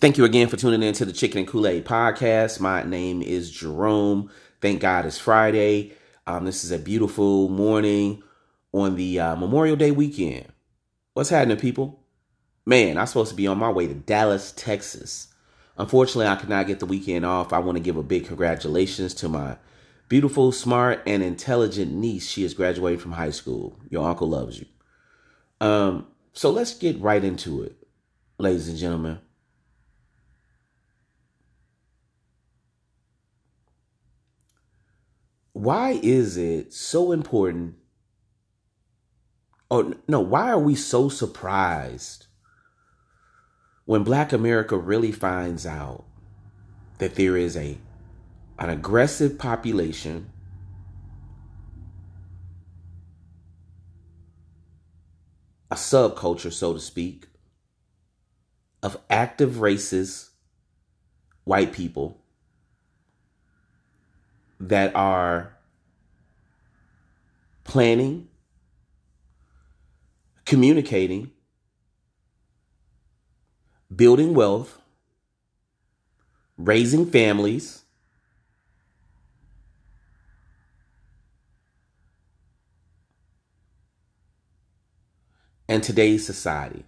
Thank you again for tuning in to the Chicken and Kool Aid podcast. My name is Jerome. Thank God it's Friday. Um, this is a beautiful morning on the uh, Memorial Day weekend. What's happening, people? Man, I'm supposed to be on my way to Dallas, Texas. Unfortunately, I could not get the weekend off. I want to give a big congratulations to my beautiful, smart, and intelligent niece. She is graduating from high school. Your uncle loves you. Um, so let's get right into it, ladies and gentlemen. Why is it so important? Or no, why are we so surprised when Black America really finds out that there is a an aggressive population a subculture, so to speak, of active racist white people that are planning, communicating, building wealth, raising families, and today's society.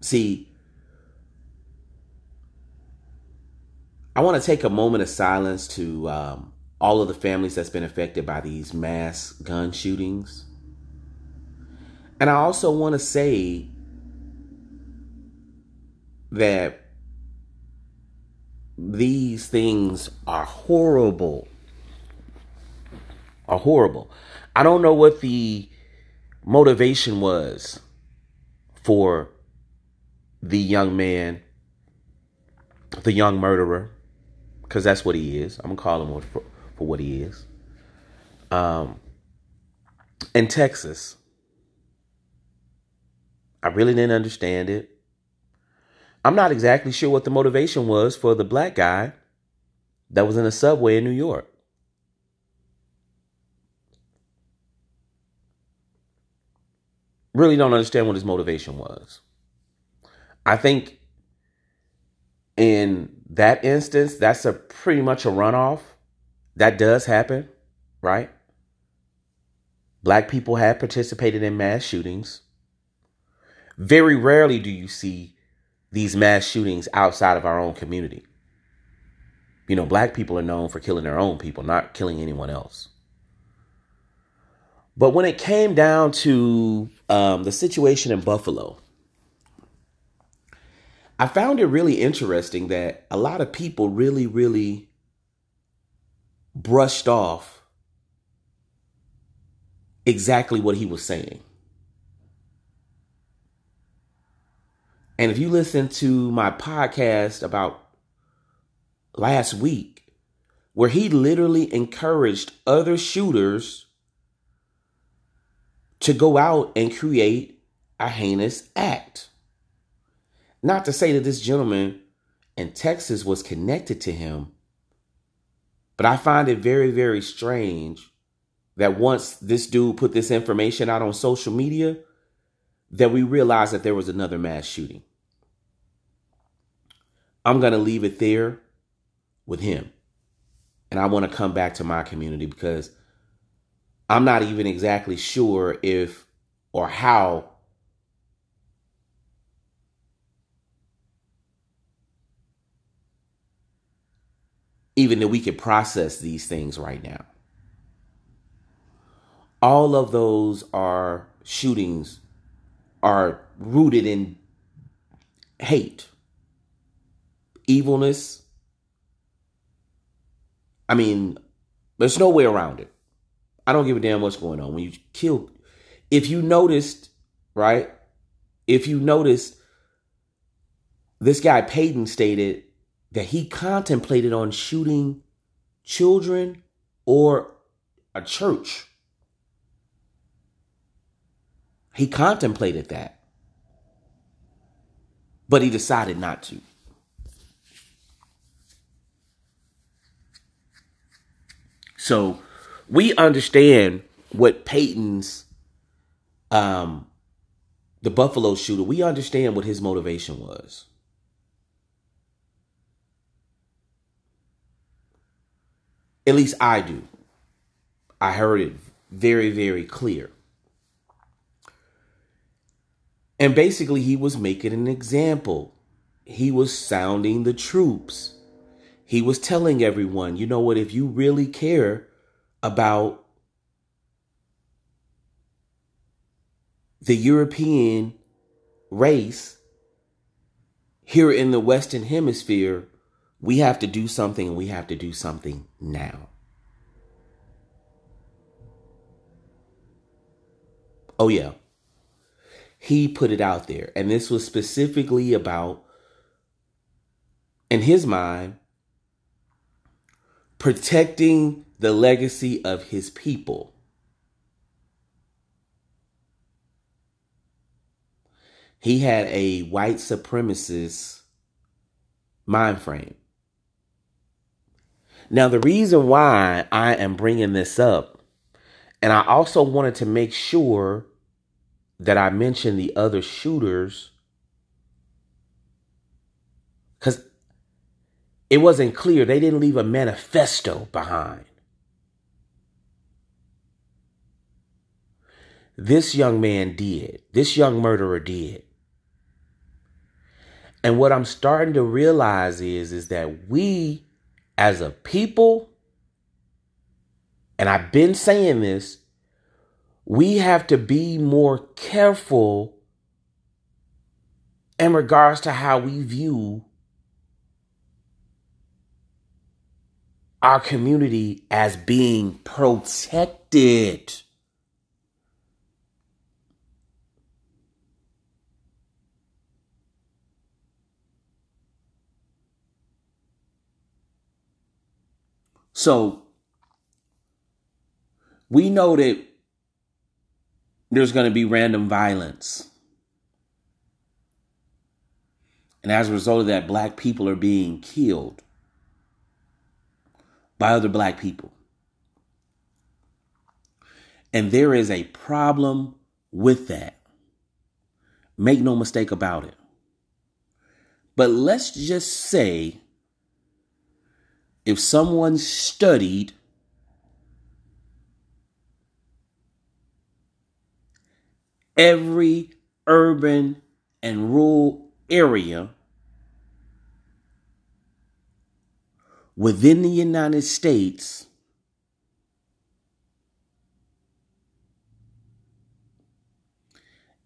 See, I want to take a moment of silence to um, all of the families that's been affected by these mass gun shootings. And I also want to say that these things are horrible. Are horrible. I don't know what the motivation was for the young man, the young murderer because that's what he is. I'm gonna call him for, for what he is. Um, in Texas, I really didn't understand it. I'm not exactly sure what the motivation was for the black guy that was in a subway in New York. Really don't understand what his motivation was. I think in that instance, that's a pretty much a runoff. That does happen, right? Black people have participated in mass shootings. Very rarely do you see these mass shootings outside of our own community. You know, black people are known for killing their own people, not killing anyone else. But when it came down to um, the situation in Buffalo, I found it really interesting that a lot of people really, really brushed off exactly what he was saying. And if you listen to my podcast about last week, where he literally encouraged other shooters to go out and create a heinous act. Not to say that this gentleman in Texas was connected to him, but I find it very, very strange that once this dude put this information out on social media, that we realized that there was another mass shooting. I'm going to leave it there with him. And I want to come back to my community because I'm not even exactly sure if or how even that we can process these things right now. All of those are shootings are rooted in hate, evilness. I mean, there's no way around it. I don't give a damn what's going on. When you kill, if you noticed, right? If you noticed, this guy Payton stated that he contemplated on shooting children or a church. He contemplated that. But he decided not to. So we understand what Payton's um, the Buffalo shooter, we understand what his motivation was. At least I do. I heard it very, very clear. And basically, he was making an example. He was sounding the troops. He was telling everyone, you know what, if you really care about the European race here in the Western Hemisphere, we have to do something and we have to do something now. Oh, yeah. He put it out there. And this was specifically about, in his mind, protecting the legacy of his people. He had a white supremacist mind frame. Now, the reason why I am bringing this up, and I also wanted to make sure that I mentioned the other shooters, because it wasn't clear. They didn't leave a manifesto behind. This young man did. This young murderer did. And what I'm starting to realize is, is that we as a people, and I've been saying this, we have to be more careful in regards to how we view our community as being protected. So we know that there's going to be random violence. And as a result of that, black people are being killed by other black people. And there is a problem with that. Make no mistake about it. But let's just say if someone studied every urban and rural area within the United States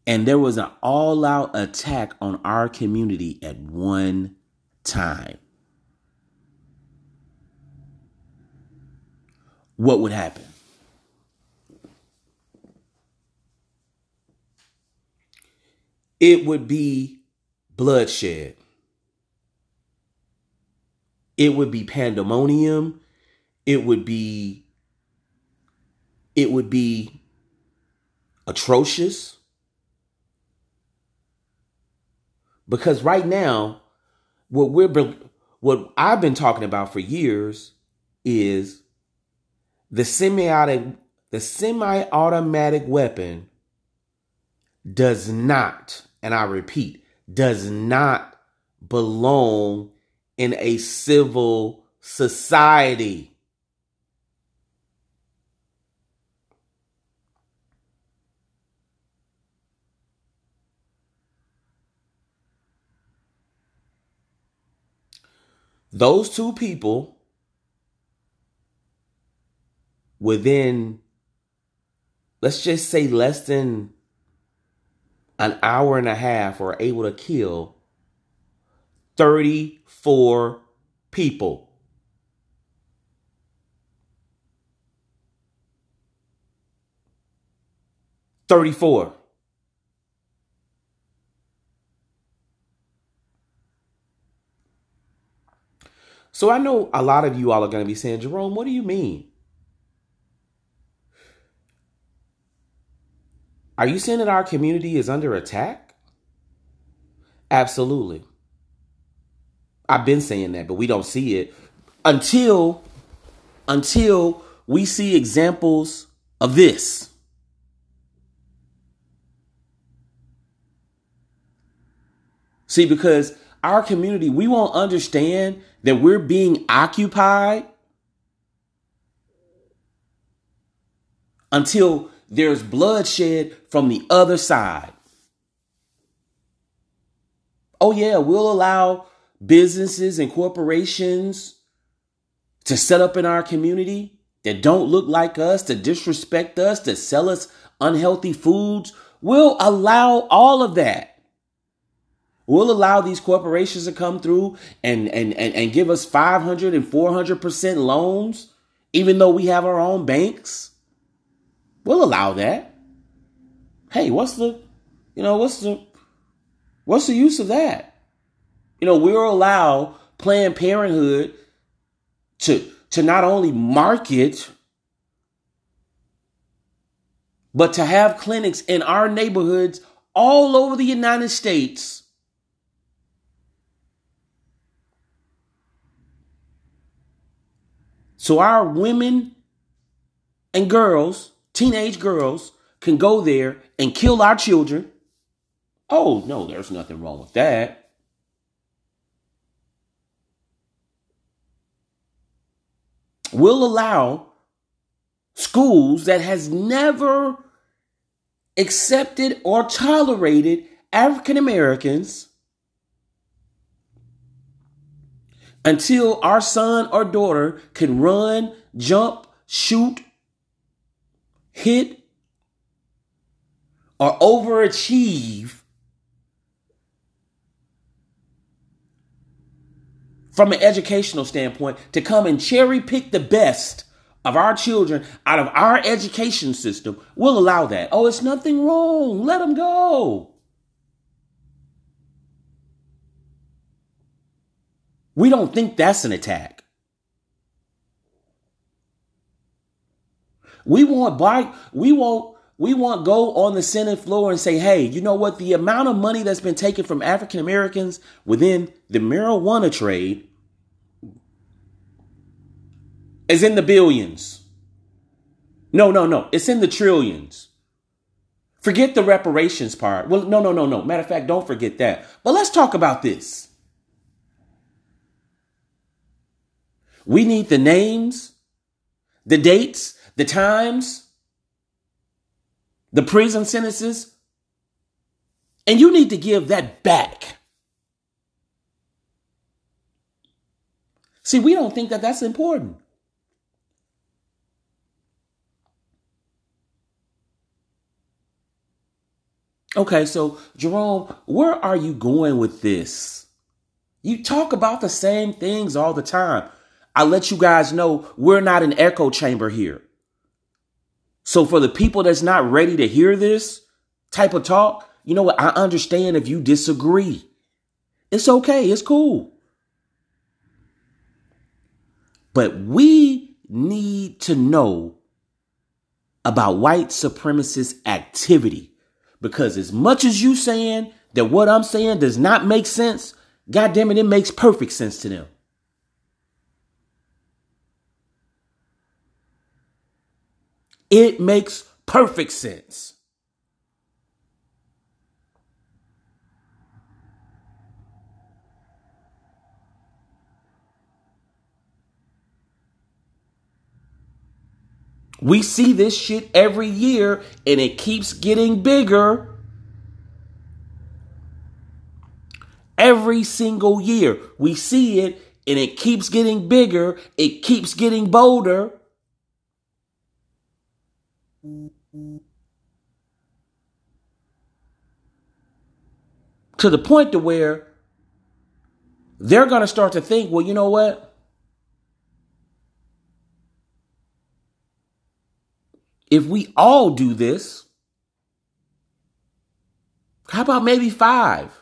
and there was an all out attack on our community at one time. What would happen? It would be bloodshed. It would be pandemonium. It would be it would be atrocious. Because right now, what we're what I've been talking about for years is the semi-automatic the semi-automatic weapon does not, and I repeat, does not belong in a civil society. Those two people within, let's just say, less than an hour and a half are able to kill 34 people. Thirty-four. So I know a lot of you all are going to be saying, Jerome, what do you mean? Are you saying that our community is under attack? Absolutely. I've been saying that, but we don't see it until until we see examples of this. See, because our community, we won't understand that we're being occupied until there's bloodshed from the other side. Oh, yeah, we'll allow businesses and corporations to set up in our community that don't look like us, to disrespect us, to sell us unhealthy foods. We'll allow all of that. We'll allow these corporations to come through and, and, and, and give us 500 and 400% loans, even though we have our own banks. We'll allow that. Hey, what's the, you know, what's the, what's the use of that? You know, we'll allow Planned Parenthood to, to not only market, but to have clinics in our neighborhoods all over the United States So our women and girls, teenage girls, can go there and kill our children. Oh, no, there's nothing wrong with that. We'll allow schools that has never accepted or tolerated African Americans until our son or daughter can run, jump, shoot, hit, or overachieve from an educational standpoint to come and cherry pick the best of our children out of our education system, we'll allow that. Oh, it's nothing wrong. Let them go. We don't think that's an attack. We want buy, we won't we won't go on the Senate floor and say, hey, you know what? The amount of money that's been taken from African Americans within the marijuana trade is in the billions. No, no, no. It's in the trillions. Forget the reparations part. Well, no, no, no, no. Matter of fact, don't forget that. But let's talk about this. We need the names, the dates, the times, the prison sentences, and you need to give that back. See, we don't think that that's important. Okay, so Jerome, where are you going with this? You talk about the same things all the time. I let you guys know we're not an echo chamber here. So for the people that's not ready to hear this type of talk, you know what? I understand if you disagree. It's okay. It's cool. But we need to know about white supremacist activity because as much as you saying that what I'm saying does not make sense, God damn it, it makes perfect sense to them. It makes perfect sense. We see this shit every year and it keeps getting bigger. Every single year, we see it and it keeps getting bigger. It keeps getting bolder. To the point to where they're going to start to think, well, you know what? If we all do this, how about maybe five?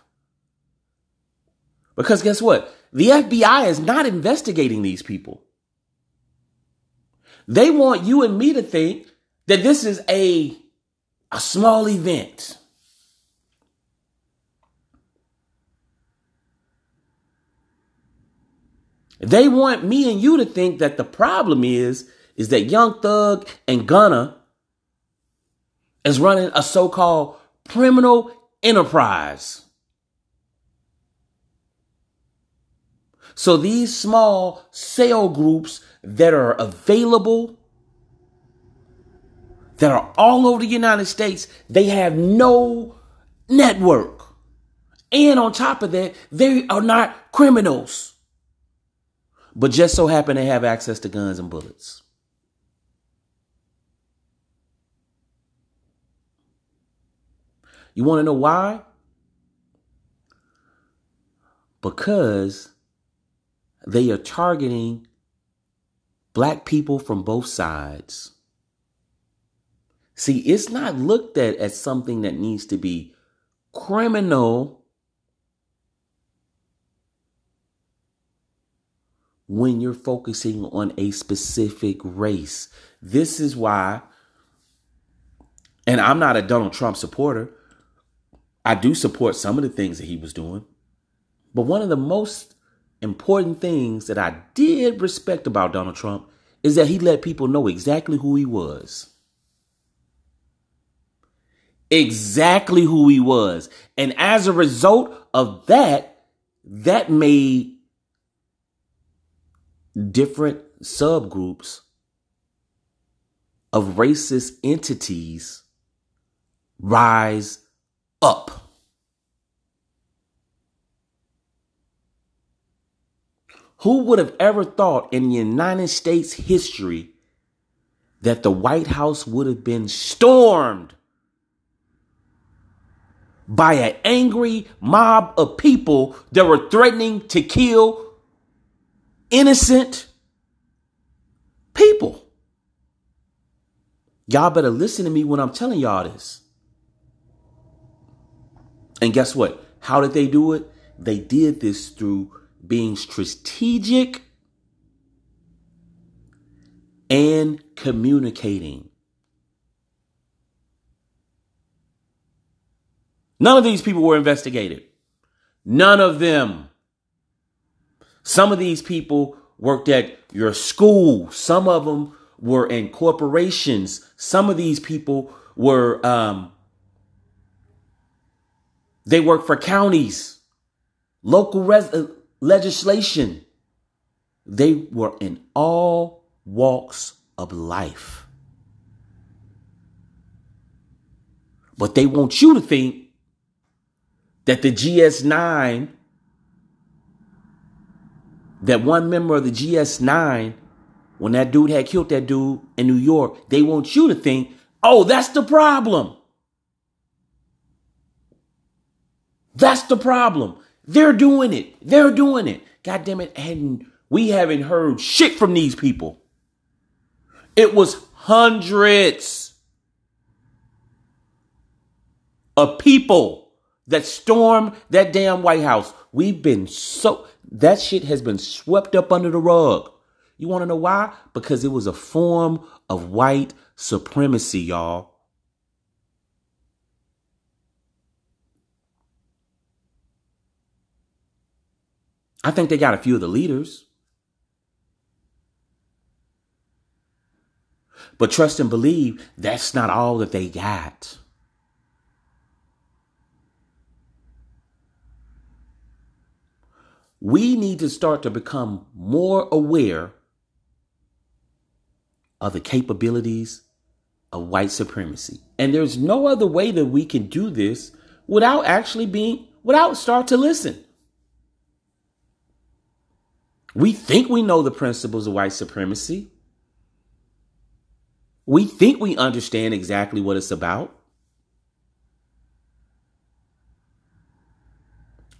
Because guess what? The FBI is not investigating these people. They want you and me to think that this is a, a small event. They want me and you to think that the problem is is that Young Thug and Gunna is running a so-called criminal enterprise. So these small sale groups that are available, that are all over the United States, they have no network. And on top of that, they are not criminals, but just so happen to have access to guns and bullets. You want to know why? Because they are targeting black people from both sides. See, it's not looked at as something that needs to be criminal when you're focusing on a specific race. This is why, and I'm not a Donald Trump supporter. I do support some of the things that he was doing. But one of the most important things that I did respect about Donald Trump is that he let people know exactly who he was. Exactly who he was. And as a result of that, that made different subgroups of racist entities rise up. Who would have ever thought in the United States history that the White House would have been stormed by an angry mob of people that were threatening to kill innocent people? Y'all better listen to me when I'm telling y'all this. And guess what? How did they do it? They did this through being strategic and communicating. None of these people were investigated. None of them. Some of these people worked at your school. Some of them were in corporations. Some of these people were um, they work for counties, local res- uh, legislation. They were in all walks of life. But they want you to think that the GS9, that one member of the GS9, when that dude had killed that dude in New York, they want you to think, oh, that's the problem. That's the problem. They're doing it. They're doing it. God damn it. And we haven't heard shit from these people. It was hundreds of people that stormed that damn White House. We've been so, that shit has been swept up under the rug. You want to know why? Because it was a form of white supremacy, y'all. I think they got a few of the leaders. But trust and believe that's not all that they got. We need to start to become more aware of the capabilities of white supremacy. And there's no other way that we can do this without actually being, without start to listen. We think we know the principles of white supremacy. We think we understand exactly what it's about.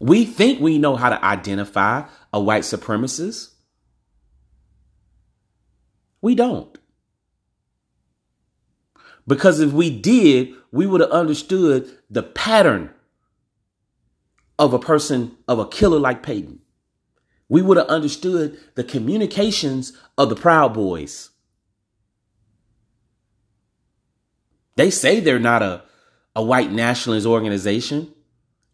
We think we know how to identify a white supremacist. We don't. Because if we did, we would have understood the pattern of a person, of a killer like Payton we would have understood the communications of the Proud Boys. They say they're not a, a white nationalist organization.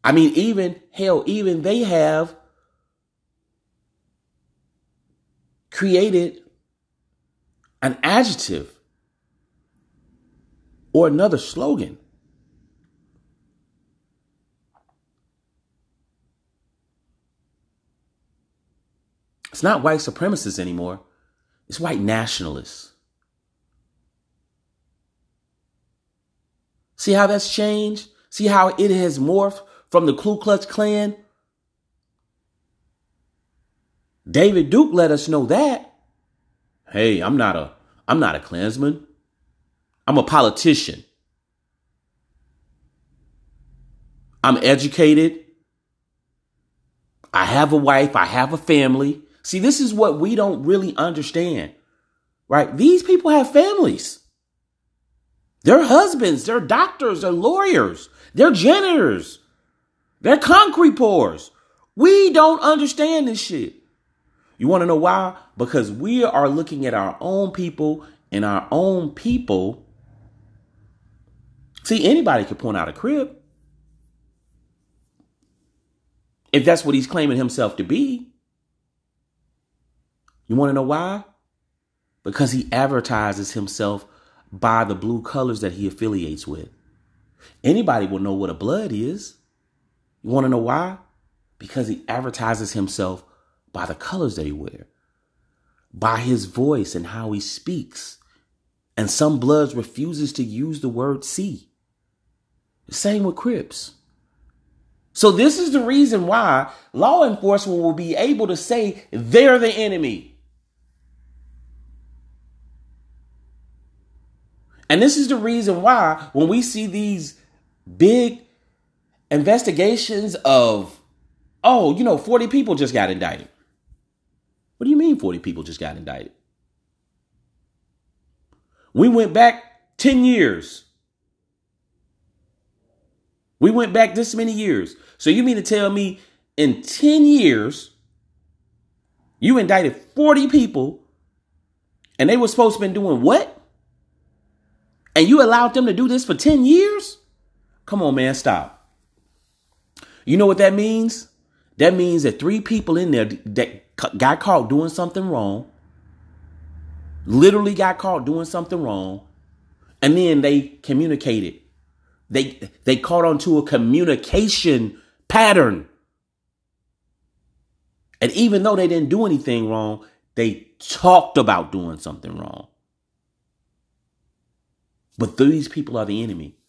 I mean, even, hell, even they have created an adjective or another slogan It's not white supremacists anymore. It's white nationalists. See how that's changed? See how it has morphed from the Ku Klux Klan? David Duke let us know that. Hey, I'm not a I'm not a Klansman. I'm a politician. I'm educated. I have a wife. I have a family. See, this is what we don't really understand, right? These people have families. They're husbands, they're doctors, they're lawyers, they're janitors, they're concrete pours. We don't understand this shit. You want to know why? Because we are looking at our own people and our own people. See, anybody could point out a Crip. If that's what he's claiming himself to be. You want to know why? Because he advertises himself by the blue colors that he affiliates with. Anybody will know what a blood is. You want to know why? Because he advertises himself by the colors that he wear, by his voice and how he speaks. And some bloods refuses to use the word see. Same with Crips. So this is the reason why law enforcement will be able to say they're the enemy. And this is the reason why when we see these big investigations of, oh, you know, 40 people just got indicted. What do you mean 40 people just got indicted? We went back 10 years. We went back this many years. So you mean to tell me in 10 years, you indicted 40 people and they were supposed to be doing what? and you allowed them to do this for 10 years? Come on, man, stop. You know what that means? That means that three people in there that got caught doing something wrong, literally got caught doing something wrong, and then they communicated. They they caught onto a communication pattern. And even though they didn't do anything wrong, they talked about doing something wrong. But these people are the enemy.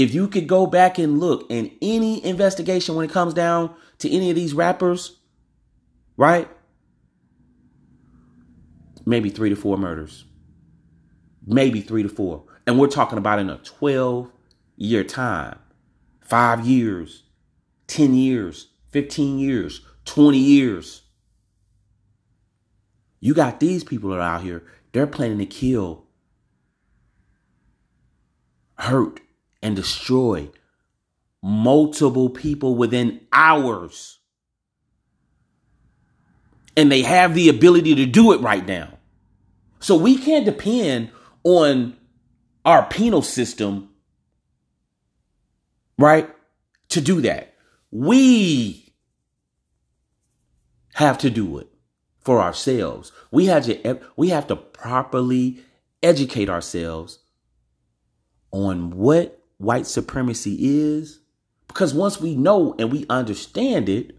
If you could go back and look in any investigation when it comes down to any of these rappers, right? Maybe three to four murders. Maybe three to four. And we're talking about in a 12 year time, five years, 10 years, 15 years, 20 years. You got these people that are out here, they're planning to kill hurt, and destroy multiple people within hours. And they have the ability to do it right now. So we can't depend on our penal system, right, to do that. We have to do it for ourselves. We have to we have to properly educate ourselves on what white supremacy is, because once we know and we understand it,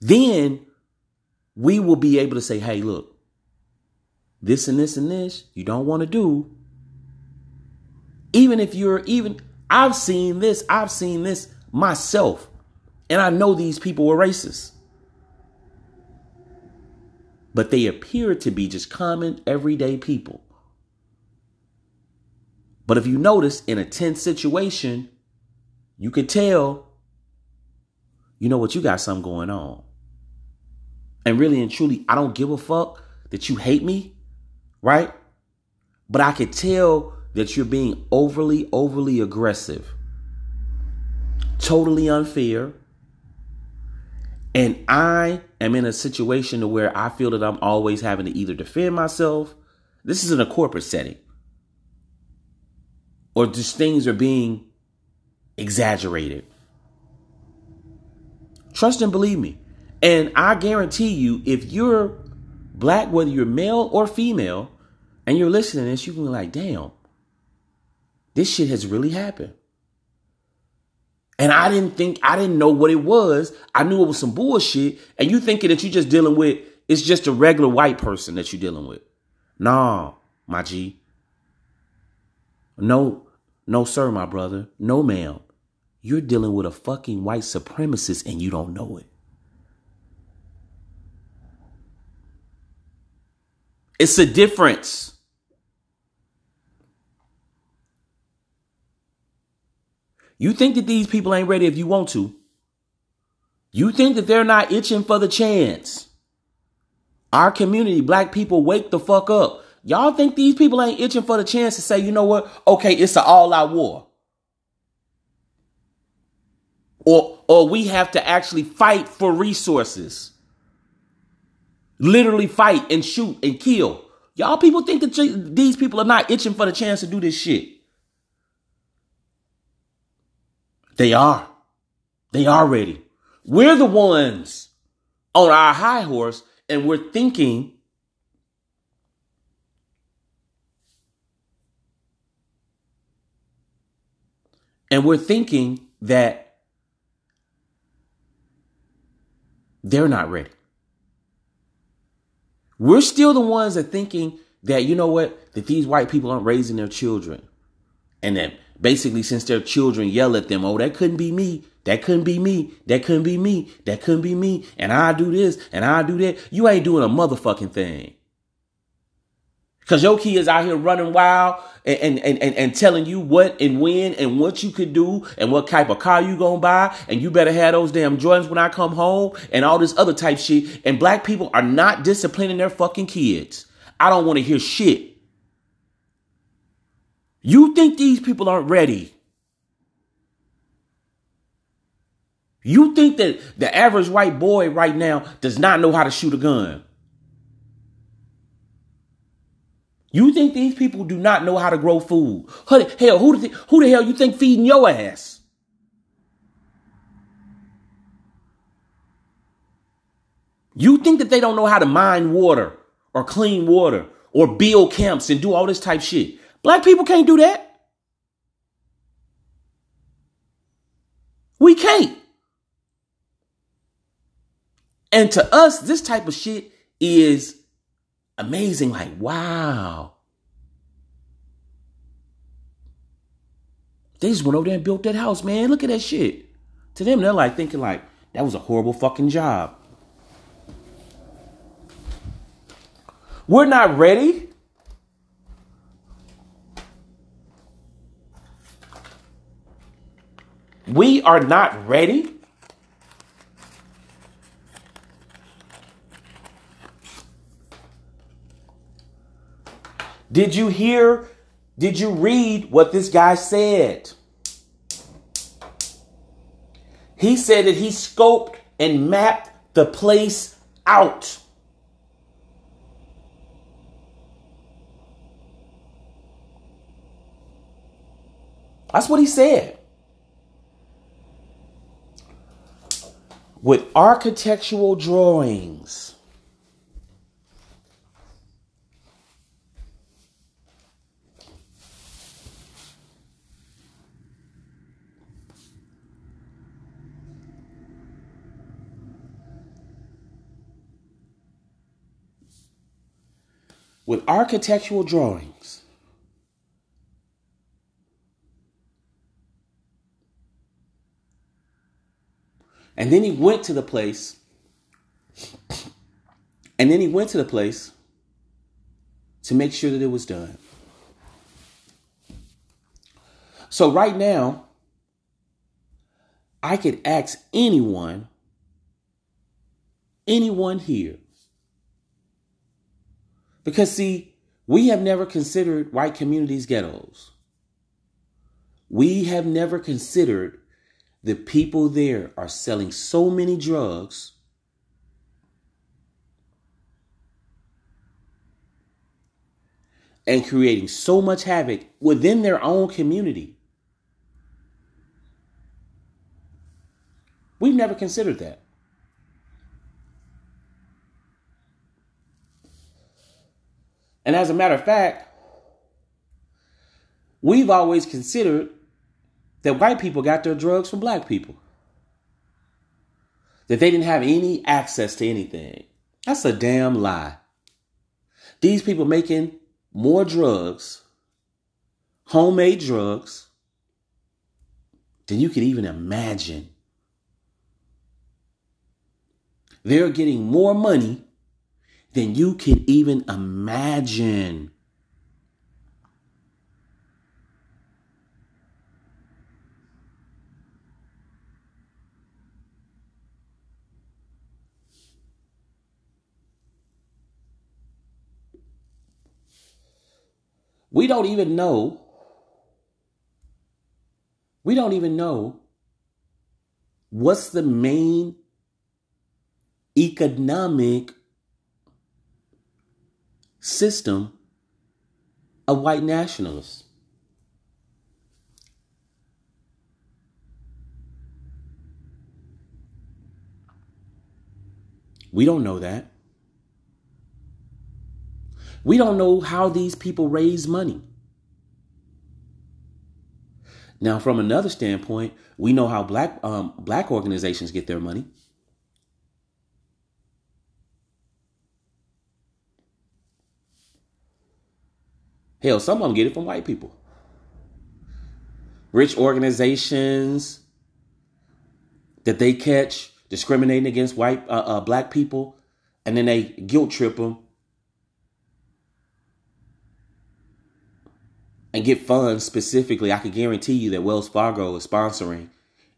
then we will be able to say, hey, look, this and this and this you don't want to do. Even if you're even, I've seen this, I've seen this myself, and I know these people were racist but they appear to be just common, everyday people. But if you notice in a tense situation, you could tell, you know what, you got something going on. And really and truly, I don't give a fuck that you hate me, right? But I could tell that you're being overly, overly aggressive, totally unfair, and I am in a situation to where I feel that I'm always having to either defend myself. This is in a corporate setting. Or just things are being exaggerated. Trust and believe me. And I guarantee you, if you're black, whether you're male or female, and you're listening to this, you can be like, damn, this shit has really happened. And I didn't think, I didn't know what it was. I knew it was some bullshit. And you thinking that you're just dealing with, it's just a regular white person that you're dealing with. Nah, my G. No, no, sir, my brother. No, ma'am. You're dealing with a fucking white supremacist and you don't know it. It's a difference. You think that these people ain't ready if you want to. You think that they're not itching for the chance. Our community, black people, wake the fuck up. Y'all think these people ain't itching for the chance to say, you know what? Okay, it's an all out war. Or, or we have to actually fight for resources. Literally fight and shoot and kill. Y'all people think that these people are not itching for the chance to do this shit. They are. They are ready. We're the ones on our high horse and we're thinking and we're thinking that they're not ready. We're still the ones that thinking that you know what that these white people aren't raising their children and that basically since their children yell at them, oh, that couldn't be me. That couldn't be me. That couldn't be me. That couldn't be me. And I do this and I do that. You ain't doing a motherfucking thing. Cause your kids out here running wild and, and, and, and telling you what and when and what you could do and what type of car you gonna buy. And you better have those damn Jordans when I come home and all this other type shit. And black people are not disciplining their fucking kids. I don't want to hear shit. You think these people aren't ready? You think that the average white boy right now does not know how to shoot a gun? You think these people do not know how to grow food? Hell, who the, who the hell you think feeding your ass? You think that they don't know how to mine water or clean water or build camps and do all this type shit? Black people can't do that. We can't. And to us, this type of shit is amazing. Like, wow. They just went over there and built that house, man. Look at that shit. To them, they're like thinking like that was a horrible fucking job. We're not ready. We are not ready. Did you hear? Did you read what this guy said? He said that he scoped and mapped the place out. That's what he said. with architectural drawings. With architectural drawings. And then he went to the place. And then he went to the place to make sure that it was done. So right now, I could ask anyone, anyone here. Because see, we have never considered white communities ghettos. We have never considered the people there are selling so many drugs and creating so much havoc within their own community. We've never considered that. And as a matter of fact, we've always considered that white people got their drugs from black people. That they didn't have any access to anything. That's a damn lie. These people making more drugs, homemade drugs, than you could even imagine. They're getting more money than you can even imagine. We don't even know. We don't even know what's the main economic system of white nationalists. We don't know that. We don't know how these people raise money. Now, from another standpoint, we know how black um, black organizations get their money. Hell, some of them get it from white people. Rich organizations that they catch discriminating against white, uh, uh, black people, and then they guilt trip them and get funds specifically. I can guarantee you that Wells Fargo is sponsoring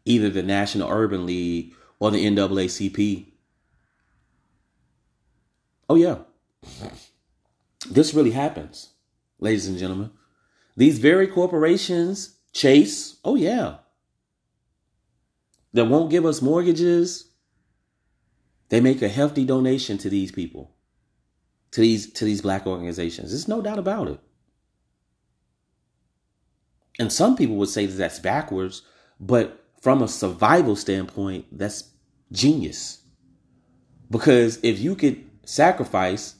either the National Urban League or the NAACP. Oh, yeah. This really happens ladies and gentlemen. These very corporations, Chase, oh yeah, that won't give us mortgages, they make a hefty donation to these people, to these to these black organizations. There's no doubt about it. And some people would say that that's backwards, but from a survival standpoint, that's genius. Because if you could sacrifice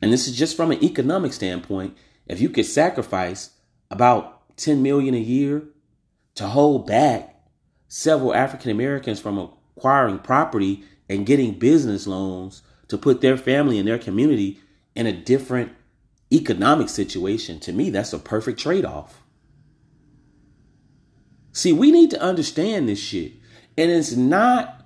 and this is just from an economic standpoint, if you could sacrifice about 10 million a year to hold back several African Americans from acquiring property and getting business loans to put their family and their community in a different economic situation, to me, that's a perfect trade off. See, we need to understand this shit. And it's not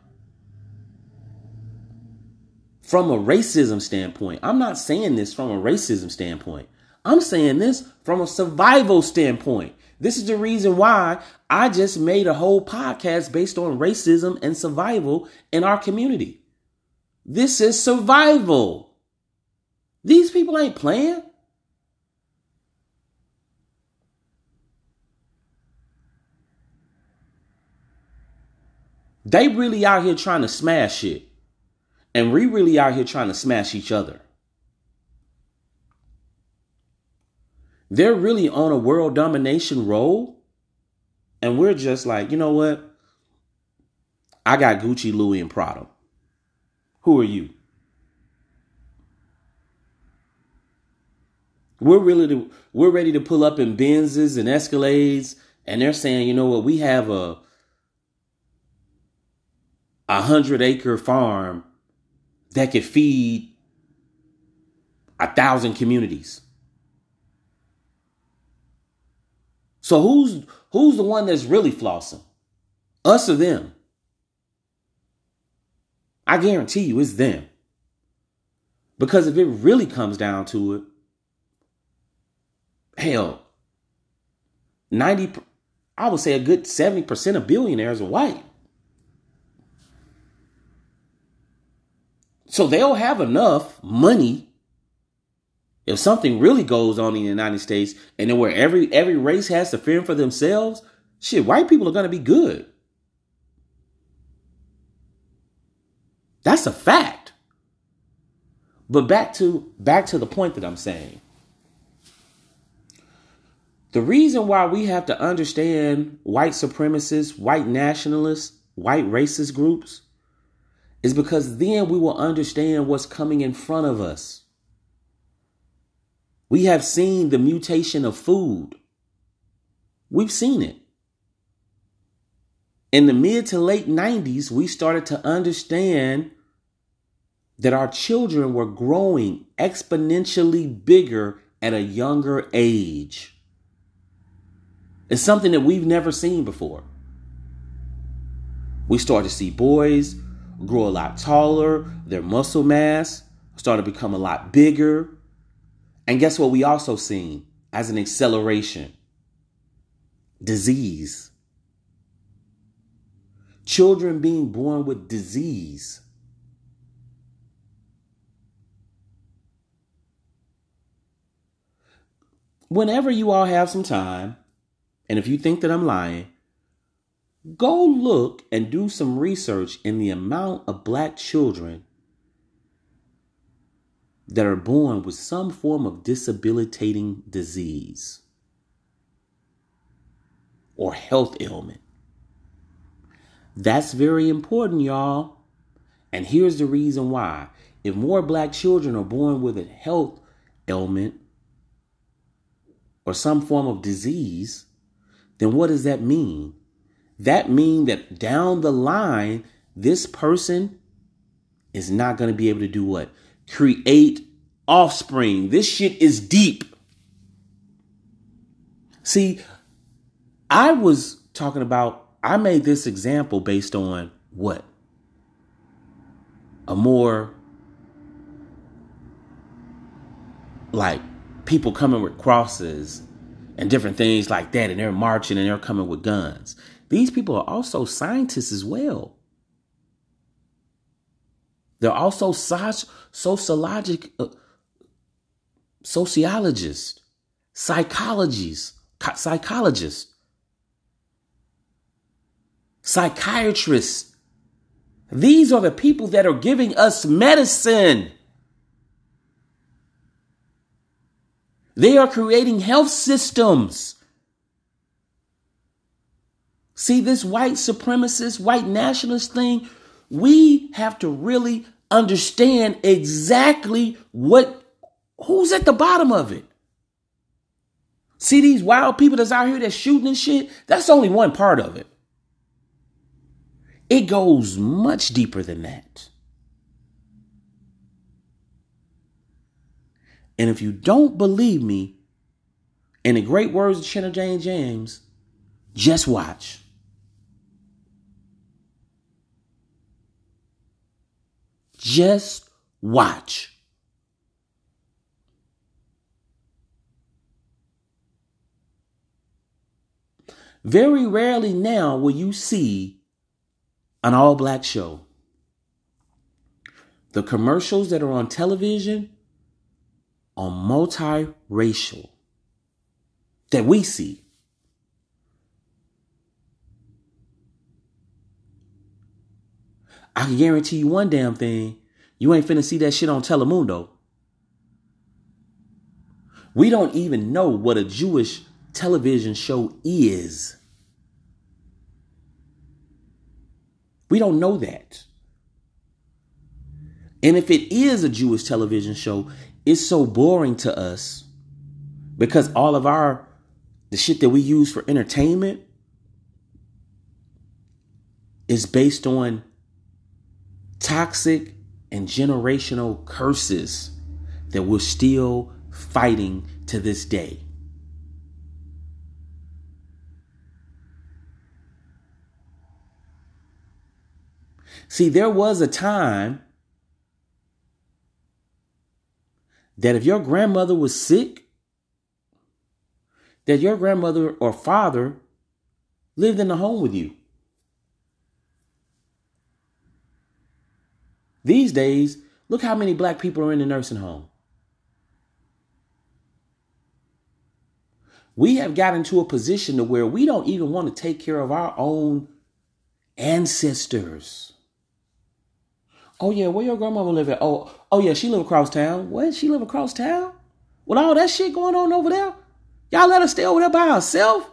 from a racism standpoint. I'm not saying this from a racism standpoint. I'm saying this from a survival standpoint. This is the reason why I just made a whole podcast based on racism and survival in our community. This is survival. These people ain't playing. They really out here trying to smash shit. And we really out here trying to smash each other. They're really on a world domination role. And we're just like, you know what? I got Gucci, Louis, and Prada. Who are you? We're really to, we're ready to pull up in Benzes and Escalades, and they're saying, you know what? We have a a hundred acre farm that could feed a thousand communities. So who's who's the one that's really flossing? Us or them? I guarantee you it's them. Because if it really comes down to it, hell, 90 I would say a good 70% of billionaires are white. So they'll have enough money if something really goes on in the United States and then where every every race has to fend for themselves, shit, white people are gonna be good. That's a fact. But back to back to the point that I'm saying. The reason why we have to understand white supremacists, white nationalists, white racist groups is because then we will understand what's coming in front of us. We have seen the mutation of food. We've seen it. In the mid to late 90s, we started to understand that our children were growing exponentially bigger at a younger age. It's something that we've never seen before. We started to see boys grow a lot taller, their muscle mass started to become a lot bigger. And guess what we also seen as an acceleration? Disease. Children being born with disease. Whenever you all have some time, and if you think that I'm lying, Go look and do some research in the amount of black children that are born with some form of disabilitating disease or health ailment. That's very important, y'all. And here's the reason why. If more black children are born with a health ailment or some form of disease, then what does that mean? That mean that down the line, this person is not going to be able to do what? Create offspring. This shit is deep. See, I was talking about, I made this example based on what? A more like people coming with crosses and different things like that, and they're marching and they're coming with guns. These people are also scientists as well. They're also sociologic, uh, sociologists, psychologists, psychologists, psychiatrists. These are the people that are giving us medicine. They are creating health systems. See, this white supremacist, white nationalist thing, we have to really understand exactly what, who's at the bottom of it. See these wild people that's out here that's shooting and shit? That's only one part of it. It goes much deeper than that. And if you don't believe me, in the great words of Chenna Jane James, just watch. Just watch. Very rarely now will you see an all black show. The commercials that are on television are multiracial that we see. I can guarantee you one damn thing. You ain't finna see that shit on Telemundo. We don't even know what a Jewish television show is. We don't know that. And if it is a Jewish television show, it's so boring to us because all of our the shit that we use for entertainment is based on toxic and generational curses that we're still fighting to this day. See, there was a time that if your grandmother was sick, that your grandmother or father lived in the home with you. These days, look how many black people are in the nursing home. We have gotten to a position to where we don't even want to take care of our own ancestors. Oh yeah, where your grandmama live at? Oh, oh yeah, she live across town. What? She live across town? With all that shit going on over there? Y'all let her stay over there by herself?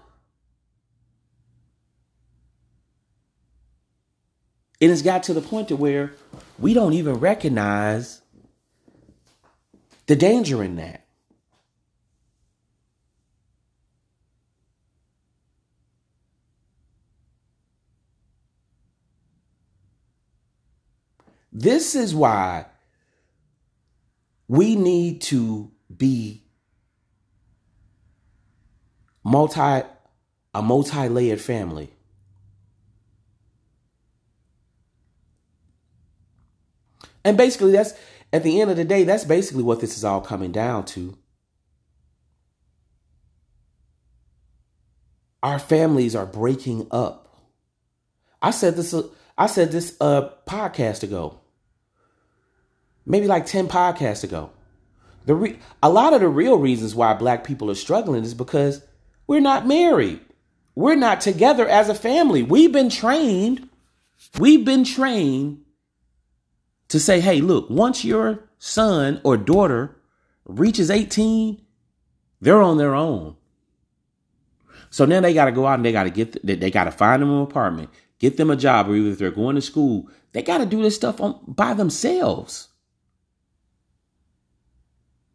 And it's got to the point to where we don't even recognize the danger in that. This is why we need to be multi a multi-layered family. And basically that's at the end of the day that's basically what this is all coming down to. Our families are breaking up. I said this I said this a uh, podcast ago. Maybe like 10 podcasts ago. The re- a lot of the real reasons why black people are struggling is because we're not married. We're not together as a family. We've been trained, we've been trained to say, hey, look, once your son or daughter reaches 18, they're on their own. So now they got to go out and they got to get, they got to find them an apartment, get them a job, or even if they're going to school, they got to do this stuff on, by themselves.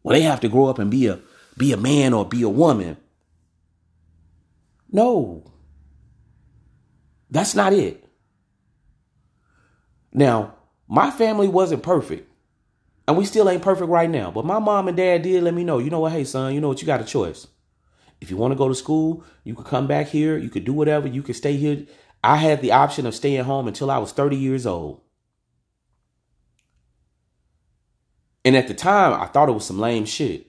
Well, they have to grow up and be a, be a man or be a woman. No. That's not it. Now, my family wasn't perfect. And we still ain't perfect right now. But my mom and dad did let me know, you know what, hey, son, you know what, you got a choice. If you want to go to school, you could come back here. You could do whatever. You could stay here. I had the option of staying home until I was 30 years old. And at the time, I thought it was some lame shit.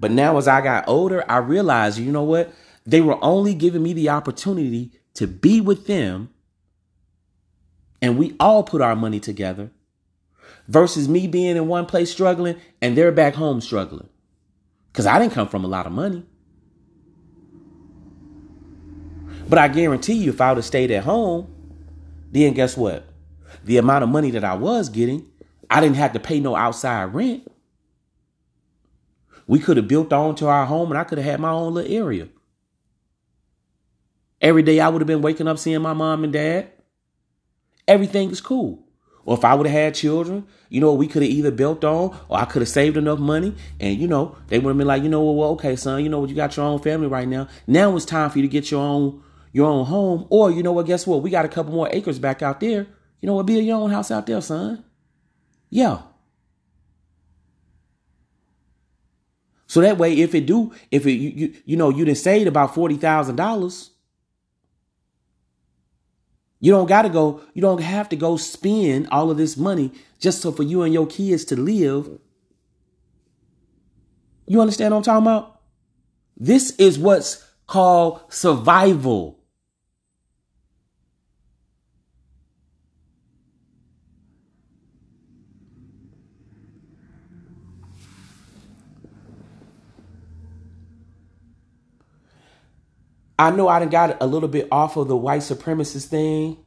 But now, as I got older, I realized, you know what? They were only giving me the opportunity to be with them and we all put our money together versus me being in one place struggling and they're back home struggling. Because I didn't come from a lot of money. But I guarantee you, if I would have stayed at home, then guess what? The amount of money that I was getting, I didn't have to pay no outside rent. We could have built onto our home and I could have had my own little area. Every day I would have been waking up seeing my mom and dad. Everything is cool. Or if I would have had children, you know, we could have either built on or I could have saved enough money. And, you know, they would have been like, you know, well, okay, son, you know what, you got your own family right now. Now it's time for you to get your own your own home. Or, you know what, guess what? We got a couple more acres back out there. You know what, build your own house out there, son. Yeah. So that way, if it do, if it you you, you know you didn't saved about forty thousand dollars, you don't got to go, you don't have to go spend all of this money just so for you and your kids to live. You understand what I'm talking about? This is what's called survival. I know I done got a little bit off of the white supremacist thing,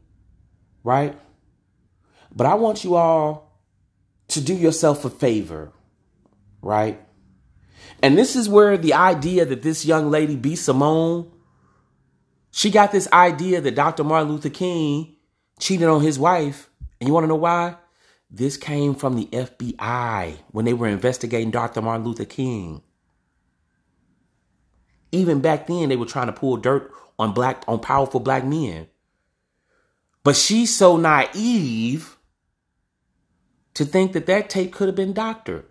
right? But I want you all to do yourself a favor, right? And this is where the idea that this young lady, B. Simone, she got this idea that Dr. Martin Luther King cheated on his wife. And you want to know why? This came from the FBI when they were investigating Dr. Martin Luther King. Even back then, they were trying to pull dirt on black, on powerful black men. But she's so naive to think that that tape could have been doctored.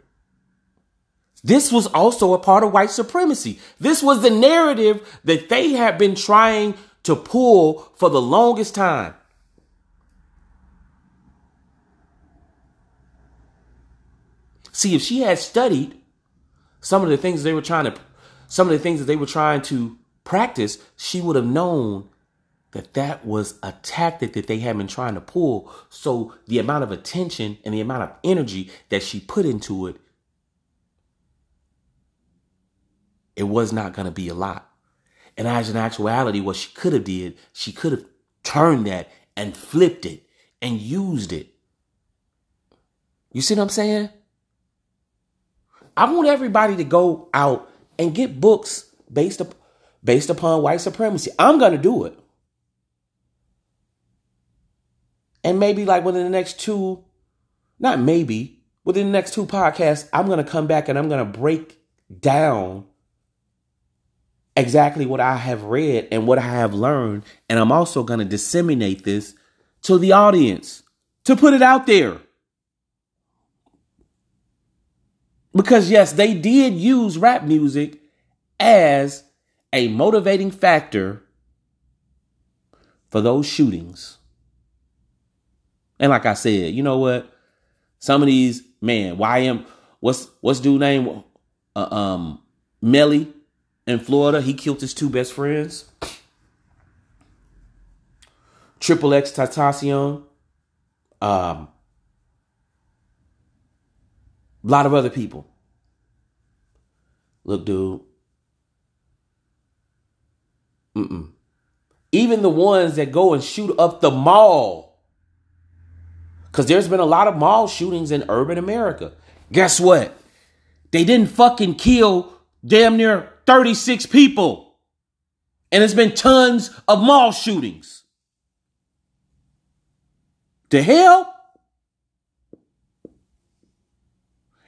This was also a part of white supremacy. This was the narrative that they had been trying to pull for the longest time. See, if she had studied some of the things they were trying to some of the things that they were trying to practice, she would have known that that was a tactic that they had been trying to pull. So the amount of attention and the amount of energy that she put into it, it was not going to be a lot. And as an actuality, what she could have did, she could have turned that and flipped it and used it. You see what I'm saying? I want everybody to go out and get books based up, based upon white supremacy. I'm going to do it. And maybe like within the next two, not maybe, within the next two podcasts, I'm going to come back and I'm going to break down exactly what I have read and what I have learned. And I'm also going to disseminate this to the audience to put it out there. Because, yes, they did use rap music as a motivating factor for those shootings. And like I said, you know what? Some of these, man, YM, what's what's dude name? Uh, um, Melly in Florida, he killed his two best friends. Triple X Tentacion. Um, a lot of other people. Look, dude. Mm-mm. Even the ones that go and shoot up the mall. Because there's been a lot of mall shootings in urban America. Guess what? They didn't fucking kill damn near 36 people. And there's been tons of mall shootings. The hell?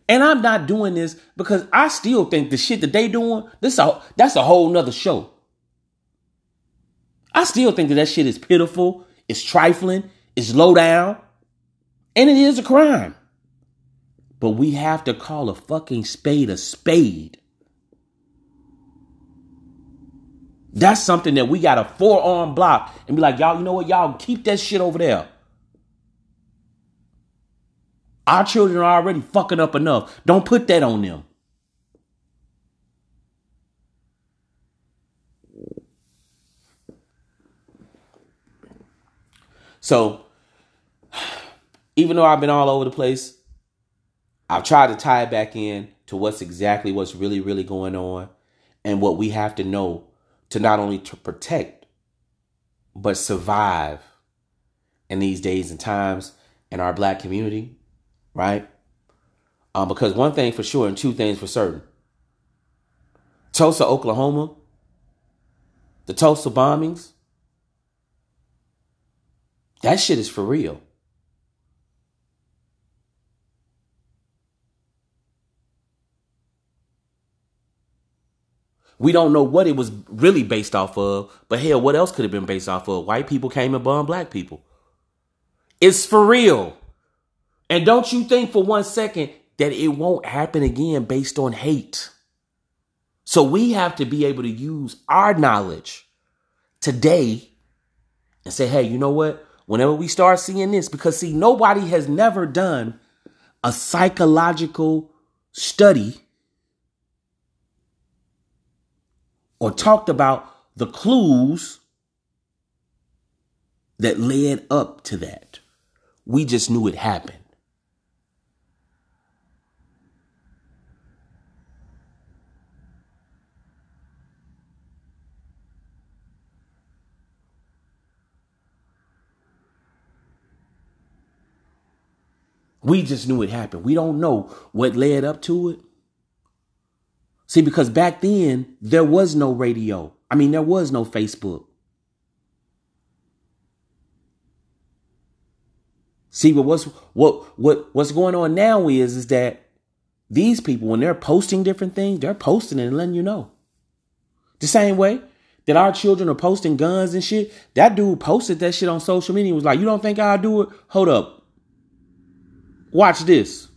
And I'm not doing this because I still think the shit that they doing, this a, that's a whole nother show. I still think that that shit is pitiful, it's trifling, it's low down, and it is a crime. But we have to call a fucking spade a spade. That's something that we got a forearm block and be like, y'all, you know what? Y'all keep that shit over there. Our children are already fucking up enough. Don't put that on them. So, even though I've been all over the place, I've tried to tie it back in to what's exactly what's really, really going on and what we have to know to not only to protect, but survive in these days and times in our black community right? Um, because one thing for sure and two things for certain. Tulsa, Oklahoma, the Tulsa bombings, that shit is for real. We don't know what it was really based off of, but hell, what else could have been based off of? White people came and bombed black people. It's for real. And don't you think for one second that it won't happen again based on hate. So we have to be able to use our knowledge today and say, hey, you know what? Whenever we start seeing this, because see, nobody has never done a psychological study or talked about the clues that led up to that. We just knew it happened. We just knew it happened. We don't know what led up to it. See, because back then there was no radio. I mean, there was no Facebook. See, but what's what what what's going on now is is that these people, when they're posting different things, they're posting and letting you know. The same way that our children are posting guns and shit. That dude posted that shit on social media. He was like, "You don't think I'll do it? Hold up, Watch this.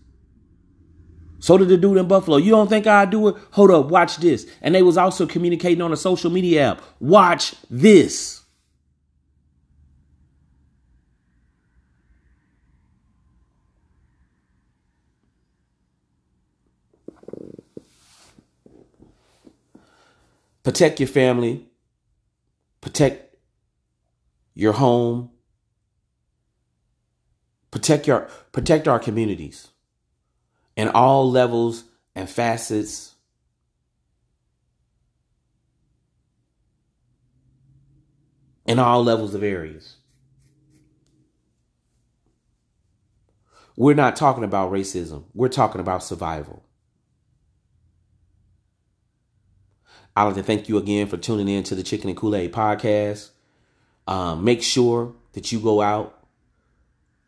So did the dude in Buffalo. You don't think I do it? Hold up, watch this. And they was also communicating on a social media app. Watch this. Protect your family. Protect your home. Protect your protect our communities in all levels and facets. In all levels of areas. We're not talking about racism. We're talking about survival. I'd like to thank you again for tuning in to the Chicken and Kool Aid podcast. Um, make sure that you go out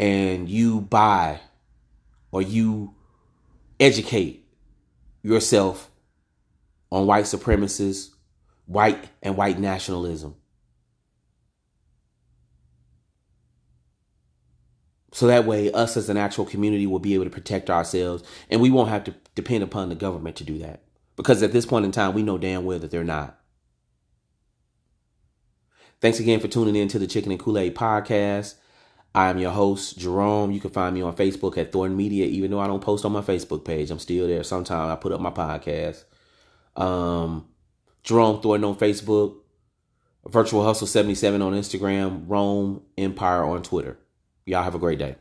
and you buy or you educate yourself on white supremacists, white and white nationalism. So that way, us as an actual community will be able to protect ourselves and we won't have to depend upon the government to do that. Because at this point in time, we know damn well that they're not. Thanks again for tuning in to the Chicken and Kool Aid podcast. I'm your host, Jerome. You can find me on Facebook at Thorn Media, even though I don't post on my Facebook page. I'm still there. Sometimes I put up my podcast. Um, Jerome Thornton on Facebook, Virtual Hustle 77 on Instagram, Rome Empire on Twitter. Y'all have a great day.